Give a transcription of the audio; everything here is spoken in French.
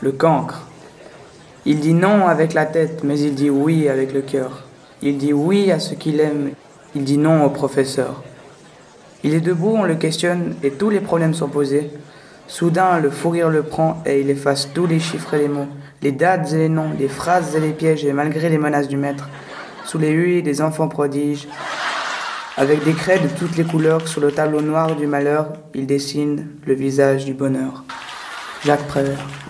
le cancre. Il dit non avec la tête, mais il dit oui avec le cœur. Il dit oui à ce qu'il aime, il dit non au professeur. Il est debout, on le questionne et tous les problèmes sont posés. Soudain, le fou rire le prend et il efface tous les chiffres et les mots, les dates et les noms, les phrases et les pièges, et malgré les menaces du maître, sous les huées des enfants prodiges, avec des craies de toutes les couleurs sur le tableau noir du malheur, il dessine le visage du bonheur. Jacques Prévert.